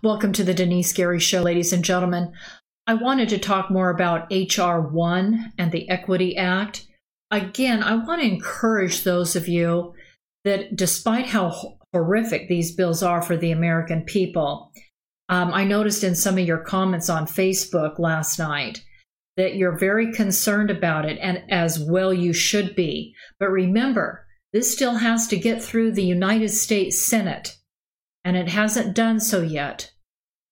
Welcome to the Denise Gary Show, ladies and gentlemen. I wanted to talk more about H.R. 1 and the Equity Act. Again, I want to encourage those of you that despite how horrific these bills are for the American people, um, I noticed in some of your comments on Facebook last night that you're very concerned about it, and as well you should be. But remember, this still has to get through the United States Senate and it hasn't done so yet.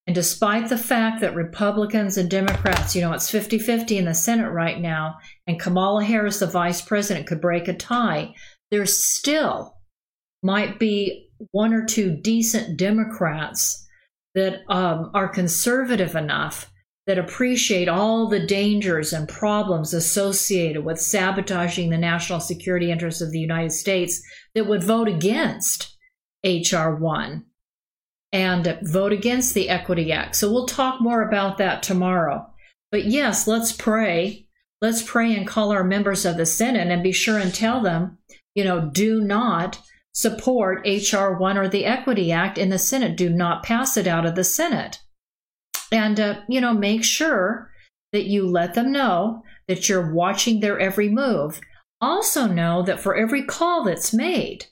And despite the fact that Republicans and Democrats, you know, it's 50 50 in the Senate right now, and Kamala Harris, the vice president, could break a tie, there still might be one or two decent Democrats that um, are conservative enough that appreciate all the dangers and problems associated with sabotaging the national security interests of the United States that would vote against H.R. 1 and vote against the Equity Act. So we'll talk more about that tomorrow. But yes, let's pray. Let's pray and call our members of the Senate and be sure and tell them, you know, do not support H.R. 1 or the Equity Act in the Senate. Do not pass it out of the Senate. And, uh, you know, make sure that you let them know that you're watching their every move. Also, know that for every call that's made,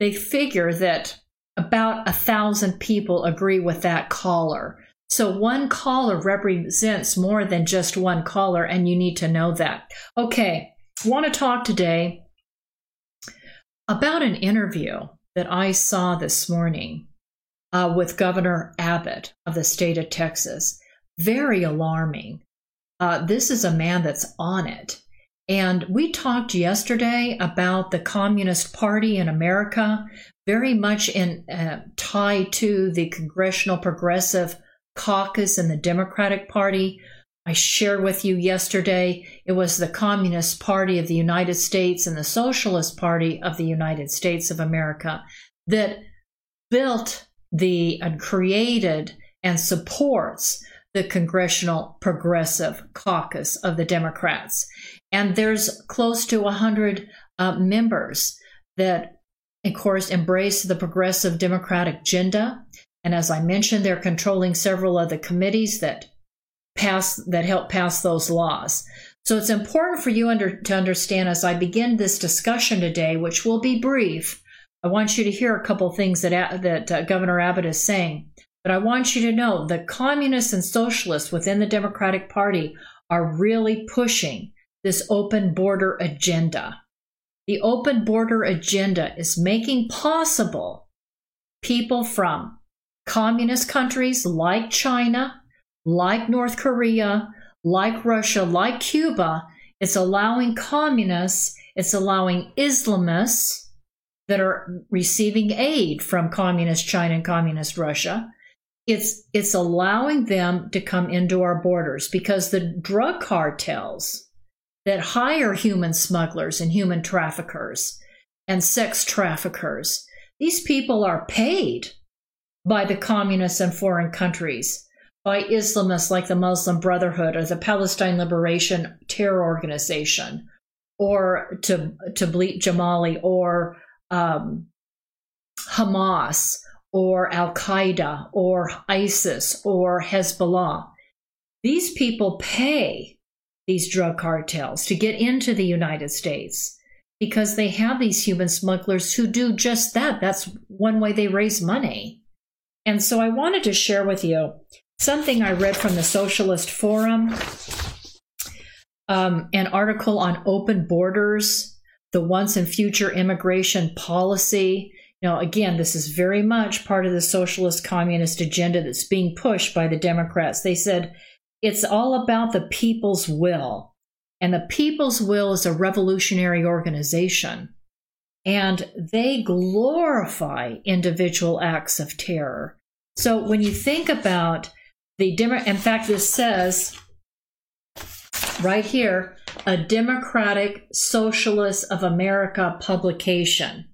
they figure that about a thousand people agree with that caller. So one caller represents more than just one caller, and you need to know that. Okay, want to talk today about an interview that I saw this morning uh, with Governor Abbott of the state of Texas. Very alarming. Uh, this is a man that's on it. And we talked yesterday about the Communist Party in America very much in uh, tied to the Congressional Progressive Caucus and the Democratic Party. I shared with you yesterday it was the Communist Party of the United States and the Socialist Party of the United States of America that built the and created and supports the Congressional Progressive Caucus of the Democrats. And there's close to 100 uh, members that of course, embrace the progressive democratic agenda. And as I mentioned, they're controlling several of the committees that pass that help pass those laws. So it's important for you under, to understand as I begin this discussion today, which will be brief. I want you to hear a couple things that that uh, Governor Abbott is saying. But I want you to know the communists and socialists within the Democratic Party are really pushing this open border agenda. The open border agenda is making possible people from communist countries like China, like North Korea, like Russia, like Cuba. It's allowing communists, it's allowing Islamists that are receiving aid from communist China and communist Russia. It's, it's allowing them to come into our borders because the drug cartels that hire human smugglers and human traffickers and sex traffickers. These people are paid by the communists and foreign countries, by Islamists like the Muslim Brotherhood or the Palestine Liberation Terror Organization, or to Tablighi Jamaat or um, Hamas or Al Qaeda or ISIS or Hezbollah. These people pay these drug cartels to get into the United States because they have these human smugglers who do just that. That's one way they raise money. And so I wanted to share with you something I read from the Socialist Forum, um, an article on open borders, the once and future immigration policy. Now, again, this is very much part of the socialist communist agenda that's being pushed by the Democrats. They said it's all about the people's will. And the people's will is a revolutionary organization. And they glorify individual acts of terror. So when you think about the Demo- in fact, this says right here, a Democratic Socialist of America publication.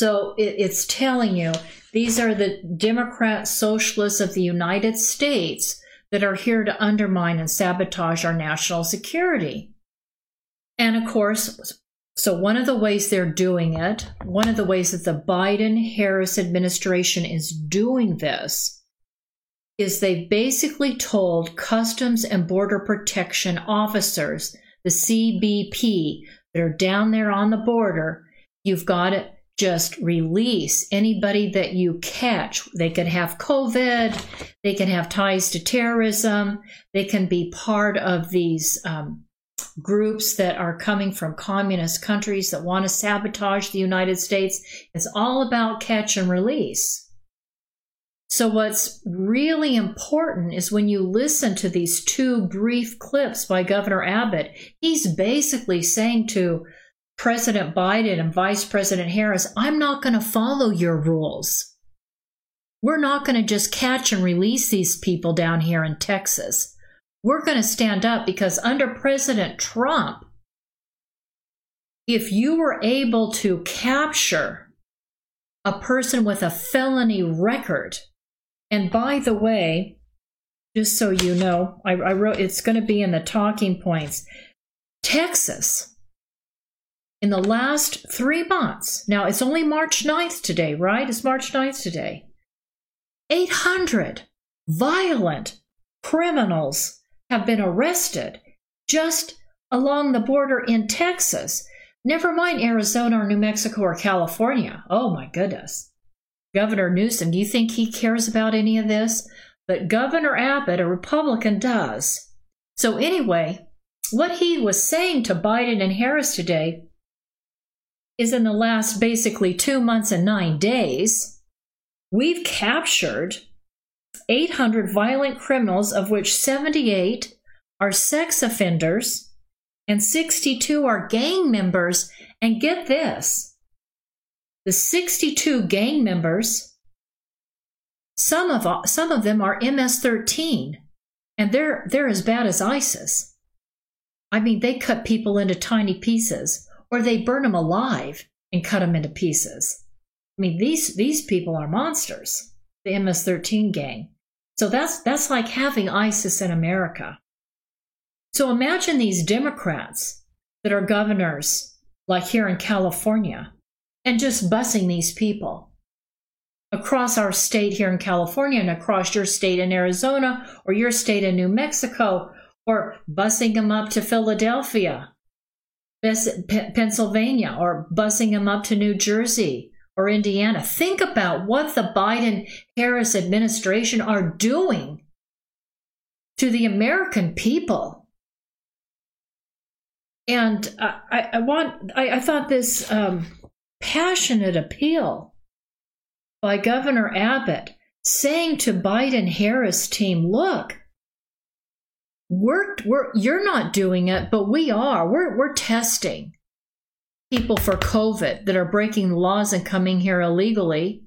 So it, it's telling you these are the Democrat Socialists of the United States that are here to undermine and sabotage our national security. And of course, so one of the ways they're doing it, one of the ways that the Biden Harris administration is doing this, is they've basically told Customs and Border Protection officers, the CBP, that are down there on the border, you've got to just release anybody that you catch. They could have COVID, they can have ties to terrorism, they can be part of these um, groups that are coming from communist countries that want to sabotage the United States. It's all about catch and release. So, what's really important is when you listen to these two brief clips by Governor Abbott, he's basically saying to President Biden and Vice President Harris, I'm not going to follow your rules. We're not going to just catch and release these people down here in Texas. We're going to stand up because under President Trump, if you were able to capture a person with a felony record, and by the way, just so you know, I, I wrote it's going to be in the talking points. Texas, in the last three months, now it's only March 9th today, right? It's March 9th today. 800 violent criminals have been arrested just along the border in Texas. Never mind Arizona or New Mexico or California. Oh my goodness. Governor Newsom, do you think he cares about any of this? But Governor Abbott, a Republican, does. So, anyway, what he was saying to Biden and Harris today is in the last basically two months and nine days, we've captured 800 violent criminals, of which 78 are sex offenders and 62 are gang members. And get this the 62 gang members, some of, some of them are MS-13, and they're, they're as bad as ISIS. I mean, they cut people into tiny pieces, or they burn them alive and cut them into pieces. I mean, these, these people are monsters, the MS-13 gang. So that's, that's like having ISIS in America. So imagine these Democrats that are governors, like here in California, and just busing these people across our state here in California and across your state in Arizona or your state in New Mexico or busing them up to Philadelphia, Pennsylvania, or busing them up to New Jersey or Indiana. Think about what the Biden Harris administration are doing to the American people. And I, I want, I, I thought this um, passionate appeal by Governor Abbott saying to Biden Harris team, look, we're, we're, you're not doing it, but we are. We're, we're testing people for COVID that are breaking laws and coming here illegally.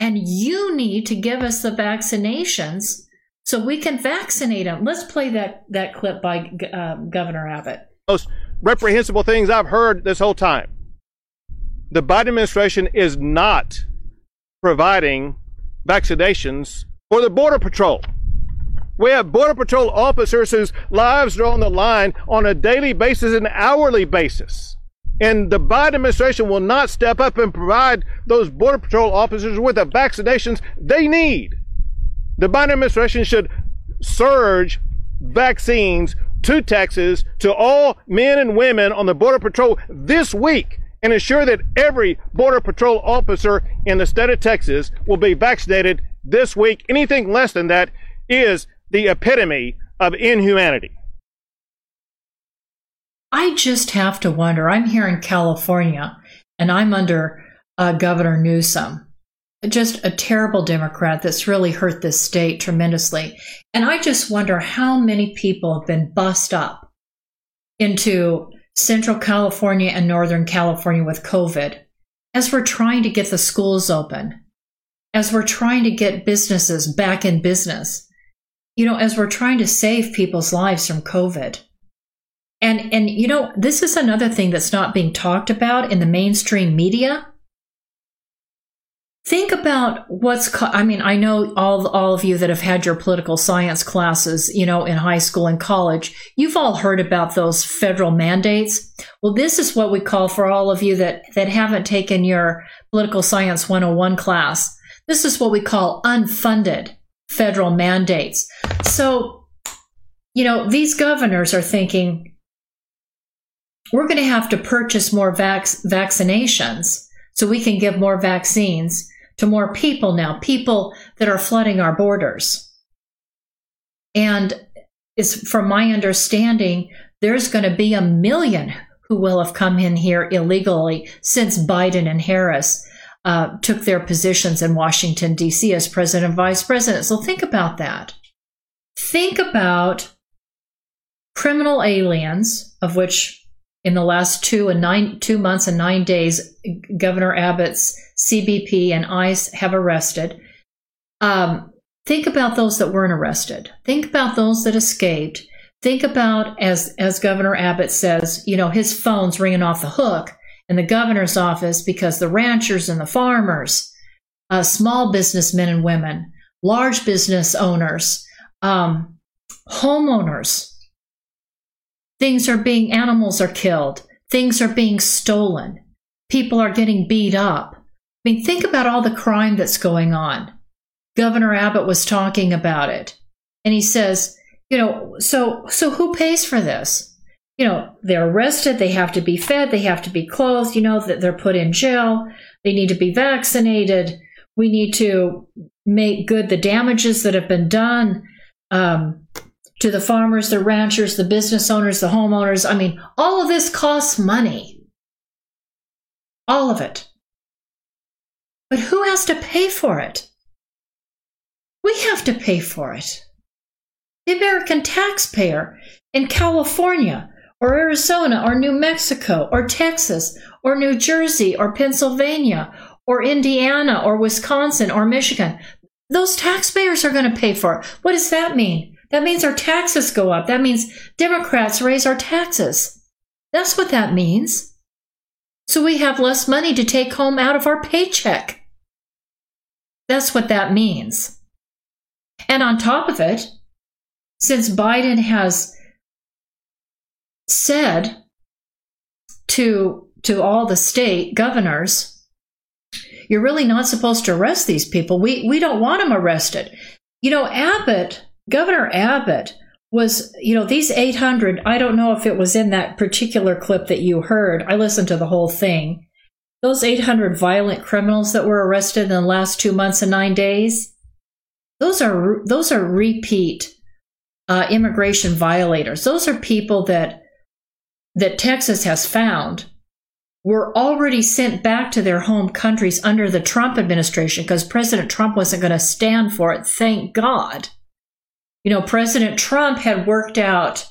And you need to give us the vaccinations so we can vaccinate them. Let's play that, that clip by uh, Governor Abbott. Most reprehensible things I've heard this whole time the Biden administration is not providing vaccinations for the Border Patrol. We have Border Patrol officers whose lives are on the line on a daily basis and hourly basis. And the Biden administration will not step up and provide those Border Patrol officers with the vaccinations they need. The Biden administration should surge vaccines to Texas to all men and women on the Border Patrol this week and ensure that every Border Patrol officer in the state of Texas will be vaccinated this week. Anything less than that is the epitome of inhumanity. I just have to wonder. I'm here in California and I'm under uh, Governor Newsom, just a terrible Democrat that's really hurt this state tremendously. And I just wonder how many people have been bussed up into Central California and Northern California with COVID, as we're trying to get the schools open, as we're trying to get businesses back in business, you know, as we're trying to save people's lives from COVID. And, and, you know, this is another thing that's not being talked about in the mainstream media. Think about what's co- i mean i know all all of you that have had your political science classes you know in high school and college. You've all heard about those federal mandates. Well this is what we call for all of you that that haven't taken your political science 101 class. This is what we call unfunded federal mandates. So, you know, these governors are thinking we're going to have to purchase more vac- vaccinations so we can give more vaccines to more people now, people that are flooding our borders. And is from my understanding, there's going to be a million who will have come in here illegally since Biden and Harris uh, took their positions in Washington, D.C. as president and vice president. So think about that. Think about criminal aliens, of which in the last two and nine two months and nine days, Governor Abbott's CBP and ICE have arrested. Um, think about those that weren't arrested. Think about those that escaped. Think about as as Governor Abbott says, you know, his phone's ringing off the hook in the governor's office because the ranchers and the farmers, uh, small businessmen and women, large business owners, um, homeowners, things are being animals are killed, things are being stolen, people are getting beat up. I mean, think about all the crime that's going on. Governor Abbott was talking about it, and he says you know, so so who pays for this? You know, they're arrested, they have to be fed, they have to be clothed, you know, that they're put in jail, they need to be vaccinated. We need to make good the damages that have been done um, to the farmers, the ranchers, the business owners, the homeowners. I mean, all of this costs money. All of it. But who has to pay for it? We have to pay for it the American taxpayer in California or Arizona or New Mexico or Texas or New Jersey or Pennsylvania or Indiana or Wisconsin or Michigan. Those taxpayers are going to pay for it. What does that mean? That means our taxes go up. That means Democrats raise our taxes. That's what that means. So we have less money to take home out of our paycheck. That's what that means. And on top of it, since Biden has said to to all the state governors, you're really not supposed to arrest these people. We we don't want them arrested. You know, Abbott, Governor Abbott was, you know, these 800, I don't know if it was in that particular clip that you heard. I listened to the whole thing. Those 800 violent criminals that were arrested in the last 2 months and 9 days, those are those are repeat uh, immigration violators. Those are people that that Texas has found were already sent back to their home countries under the Trump administration because President Trump wasn't going to stand for it. Thank God. You know, President Trump had worked out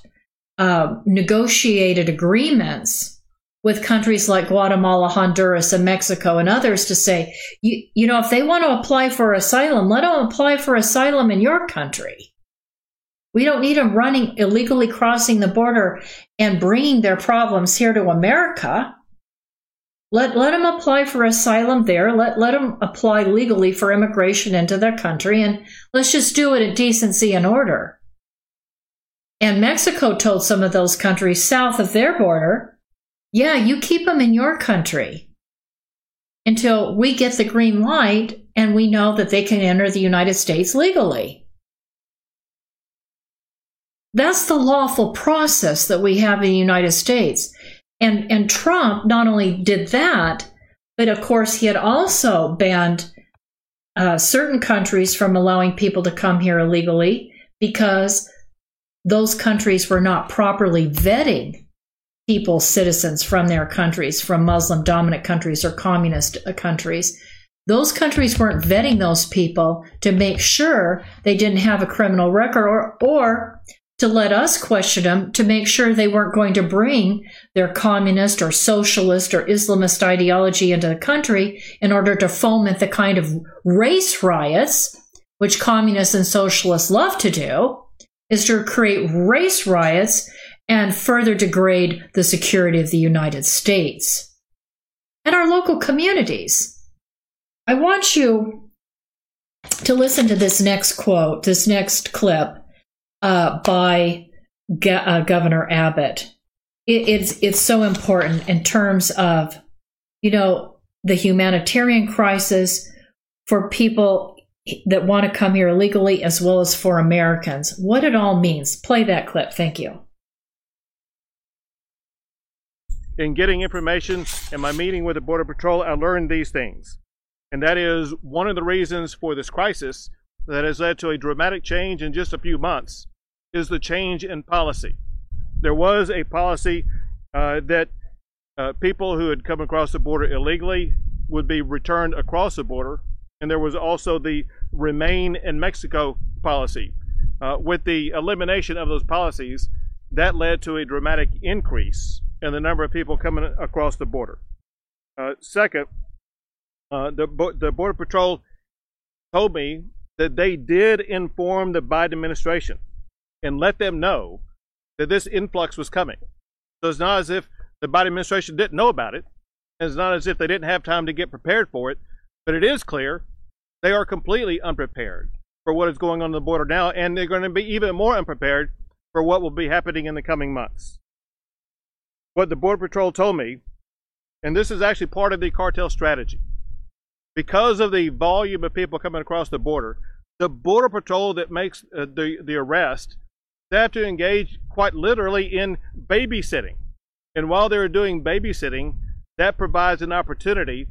uh, negotiated agreements with countries like Guatemala, Honduras, and Mexico, and others to say, you, you know, if they want to apply for asylum, let them apply for asylum in your country. We don't need them running illegally crossing the border and bringing their problems here to America. Let, let them apply for asylum there. Let, let them apply legally for immigration into their country. And let's just do it in decency and order. And Mexico told some of those countries south of their border, yeah, you keep them in your country until we get the green light and we know that they can enter the United States legally. That's the lawful process that we have in the United States. And, and Trump not only did that, but of course, he had also banned uh, certain countries from allowing people to come here illegally because those countries were not properly vetting people, citizens from their countries, from Muslim dominant countries or communist uh, countries. Those countries weren't vetting those people to make sure they didn't have a criminal record or, or to let us question them to make sure they weren't going to bring their communist or socialist or Islamist ideology into the country in order to foment the kind of race riots which communists and socialists love to do, is to create race riots and further degrade the security of the United States and our local communities. I want you to listen to this next quote, this next clip uh, by uh, Governor Abbott. It, it's it's so important in terms of you know the humanitarian crisis for people. that want to come here illegally as well as for Americans. What it all means. Play that clip. Thank you. In getting information in my meeting with the Border Patrol, I learned these things. And that is one of the reasons for this crisis that has led to a dramatic change in just a few months is the change in policy. There was a policy uh, that uh, people who had come across the border illegally would be returned across the border and there was also the remain in Mexico policy. Uh, with the elimination of those policies, that led to a dramatic increase in the number of people coming across the border. Uh, second, uh, the, the Border Patrol told me that they did inform the Biden administration and let them know that this influx was coming. So it's not as if the Biden administration didn't know about it. It's not as if they didn't have time to get prepared for it. But it is clear they are completely unprepared for what is going on, the border now, and they're going to be even more unprepared for what will be happening in the coming months. What the Border Patrol told me, and this is actually part of the cartel strategy, because of the volume of people coming across the border, the Border Patrol that makes uh, the, the arrest, they have to engage quite literally in babysitting. And while they're doing babysitting, that provides an opportunity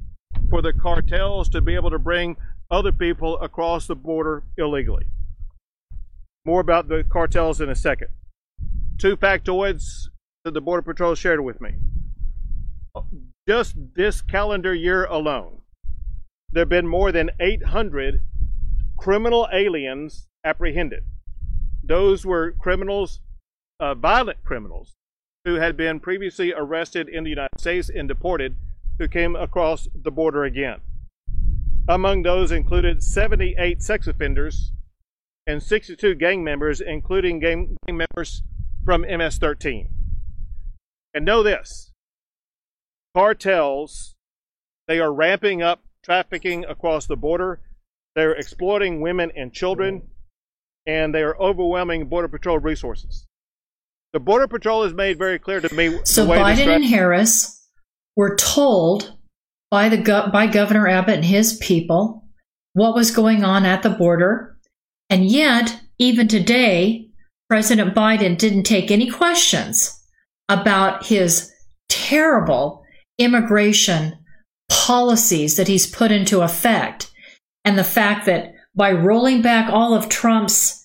for the cartels to be able to bring other people across the border illegally. More about the cartels in a second. Two factoids that the Border Patrol shared with me. Just this calendar year alone, there have been more than 800 criminal aliens apprehended. Those were criminals, uh, violent criminals, who had been previously arrested in the United States and deported, who came across the border again. Among those included 78 sex offenders and 62 gang members, including gang, members from MS 13. And know this cartels, they are ramping up trafficking across the border, they're exploiting women and children, and they are overwhelming Border Patrol resources. The Border Patrol has made very clear to me. So Biden and Harris were told by the by Governor Abbott and his people what was going on at the border. And yet, even today, President Biden didn't take any questions about his terrible immigration policies that he's put into effect and the fact that by rolling back all of Trump's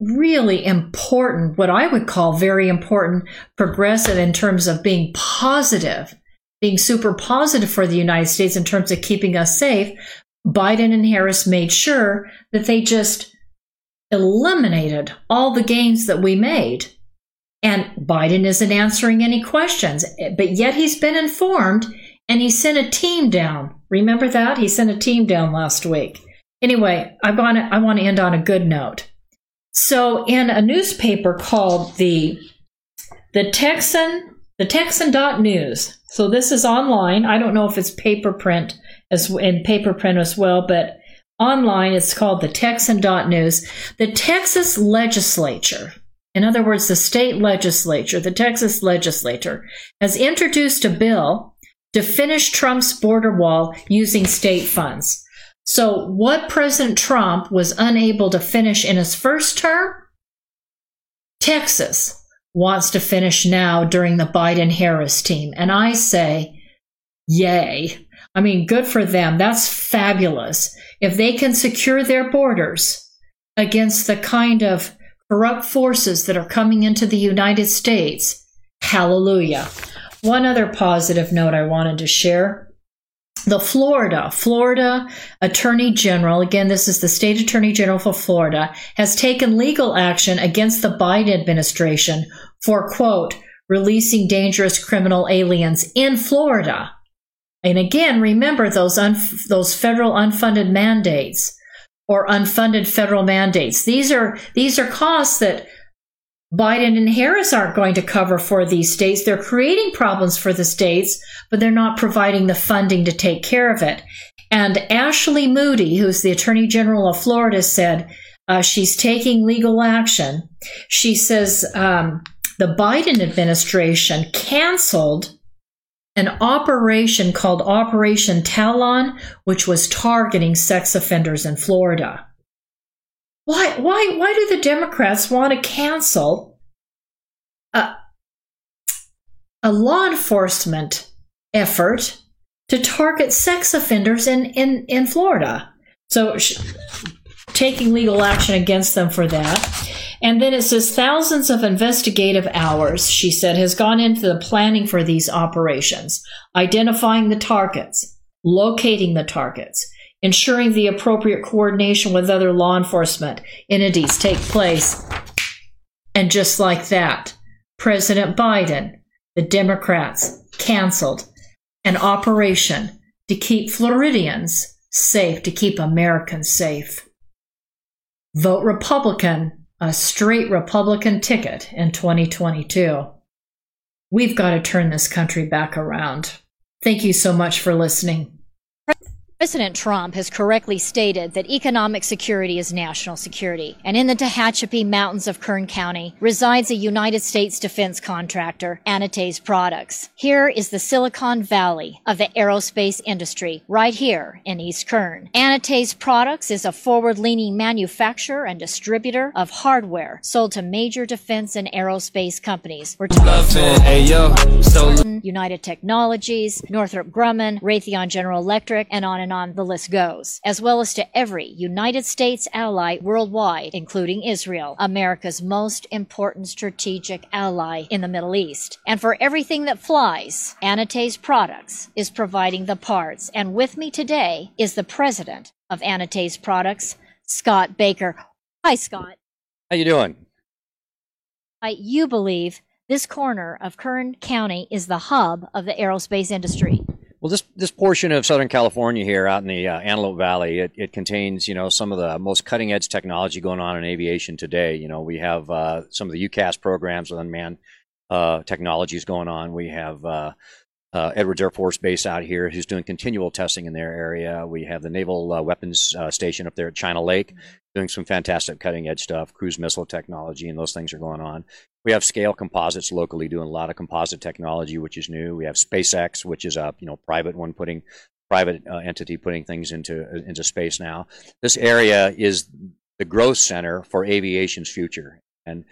really important, what I would call very important, progressive in terms of being positive being super positive for the United States in terms of keeping us safe, Biden and Harris made sure that they just eliminated all the gains that we made. And Biden isn't answering any questions, but yet he's been informed and he sent a team down. Remember that? He sent a team down last week. Anyway, I want to I want to end on a good note. So in a newspaper called the the Texan the Texan.news. So this is online. I don't know if it's paper print as in paper print as well, but online it's called the Texan.news. The Texas legislature, in other words, the state legislature, the Texas legislature, has introduced a bill to finish Trump's border wall using state funds. So, what President Trump was unable to finish in his first term, Texas wants to finish now during the Biden Harris team. And I say, yay. I mean, good for them. That's fabulous. If they can secure their borders against the kind of corrupt forces that are coming into the United States, hallelujah. One other positive note I wanted to share the Florida, Florida Attorney General, again, this is the state attorney general for Florida, has taken legal action against the Biden administration for, quote, releasing dangerous criminal aliens in Florida. And again, remember those, un- those federal unfunded mandates or unfunded federal mandates. These are, these are costs that Biden and Harris aren't going to cover for these states. They're creating problems for the states, but they're not providing the funding to take care of it. And Ashley Moody, who's the Attorney General of Florida, said uh, she's taking legal action. She says um, the Biden administration canceled an operation called Operation Talon, which was targeting sex offenders in Florida. Why, why, why do the Democrats want to cancel a, a law enforcement effort to target sex offenders in, in, in Florida? So, sh- taking legal action against them for that. And then it says thousands of investigative hours, she said, has gone into the planning for these operations, identifying the targets, locating the targets, ensuring the appropriate coordination with other law enforcement entities take place. And just like that, President Biden, the Democrats, canceled an operation to keep Floridians safe, to keep Americans safe. Vote Republican a straight Republican ticket in 2022. We've got to turn this country back around. Thank you so much for listening. President Trump has correctly stated that economic security is national security. And in the Tehachapi Mountains of Kern County resides a United States defense contractor, Anates Products. Here is the Silicon Valley of the aerospace industry, right here in East Kern. Anates Products is a forward-leaning manufacturer and distributor of hardware sold to major defense and aerospace companies. We're talking hey, yo, so- United Technologies, Northrop Grumman, Raytheon General Electric, and on and and on the list goes, as well as to every United States ally worldwide, including Israel, America's most important strategic ally in the Middle East. And for everything that flies, Anates Products is providing the parts. And with me today is the president of Anates Products, Scott Baker. Hi, Scott. How you doing? You believe this corner of Kern County is the hub of the aerospace industry. Well, this this portion of Southern California here, out in the uh, Antelope Valley, it, it contains you know some of the most cutting edge technology going on in aviation today. You know, we have uh, some of the UCAS programs with unmanned uh, technologies going on. We have uh, uh, Edwards Air Force Base out here, who's doing continual testing in their area. We have the Naval uh, Weapons Station up there at China Lake, doing some fantastic cutting edge stuff, cruise missile technology, and those things are going on. We have Scaled Composites locally doing a lot of composite technology, which is new. We have SpaceX, which is a you know private one putting private uh, entity putting things into uh, into space now. This area is the growth center for aviation's future, and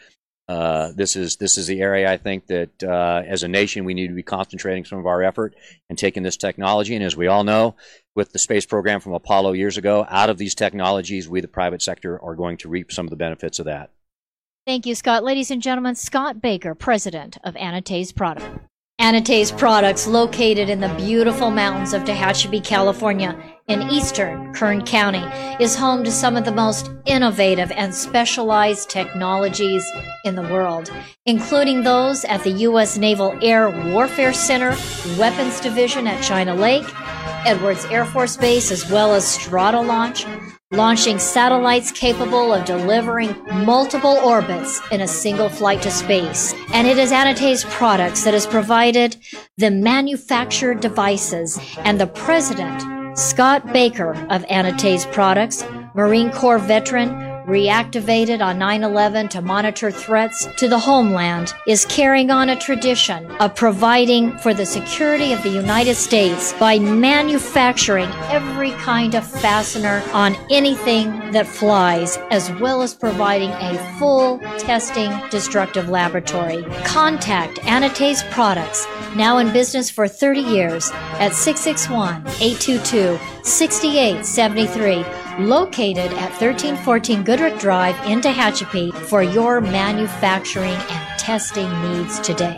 uh, this is this is the area I think that uh, as a nation we need to be concentrating some of our effort and taking this technology. And as we all know, with the space program from Apollo years ago, out of these technologies, we the private sector are going to reap some of the benefits of that. Thank you, Scott. Ladies and gentlemen, Scott Baker, president of Anates Products. Anates Products, located in the beautiful mountains of Tehachapi, California, in eastern Kern County, is home to some of the most innovative and specialized technologies in the world, including those at the U.S. Naval Air Warfare Center, Weapons Division at China Lake, Edwards Air Force Base, as well as Stratolaunch, launching satellites capable of delivering multiple orbits in a single flight to space. And it is Anates Products that has provided the manufactured devices and the president, Scott Baker of Anates Products, Marine Corps veteran, reactivated on 9 11 to monitor threats to the homeland, is carrying on a tradition of providing for the security of the United States by manufacturing every kind of fastener on anything that flies, as well as providing a full testing destructive laboratory. Contact Anates Products, now in business for 30 years, at 661 822 6873 located at 1314 Goodrich Drive in Tehachapi for your manufacturing and testing needs today.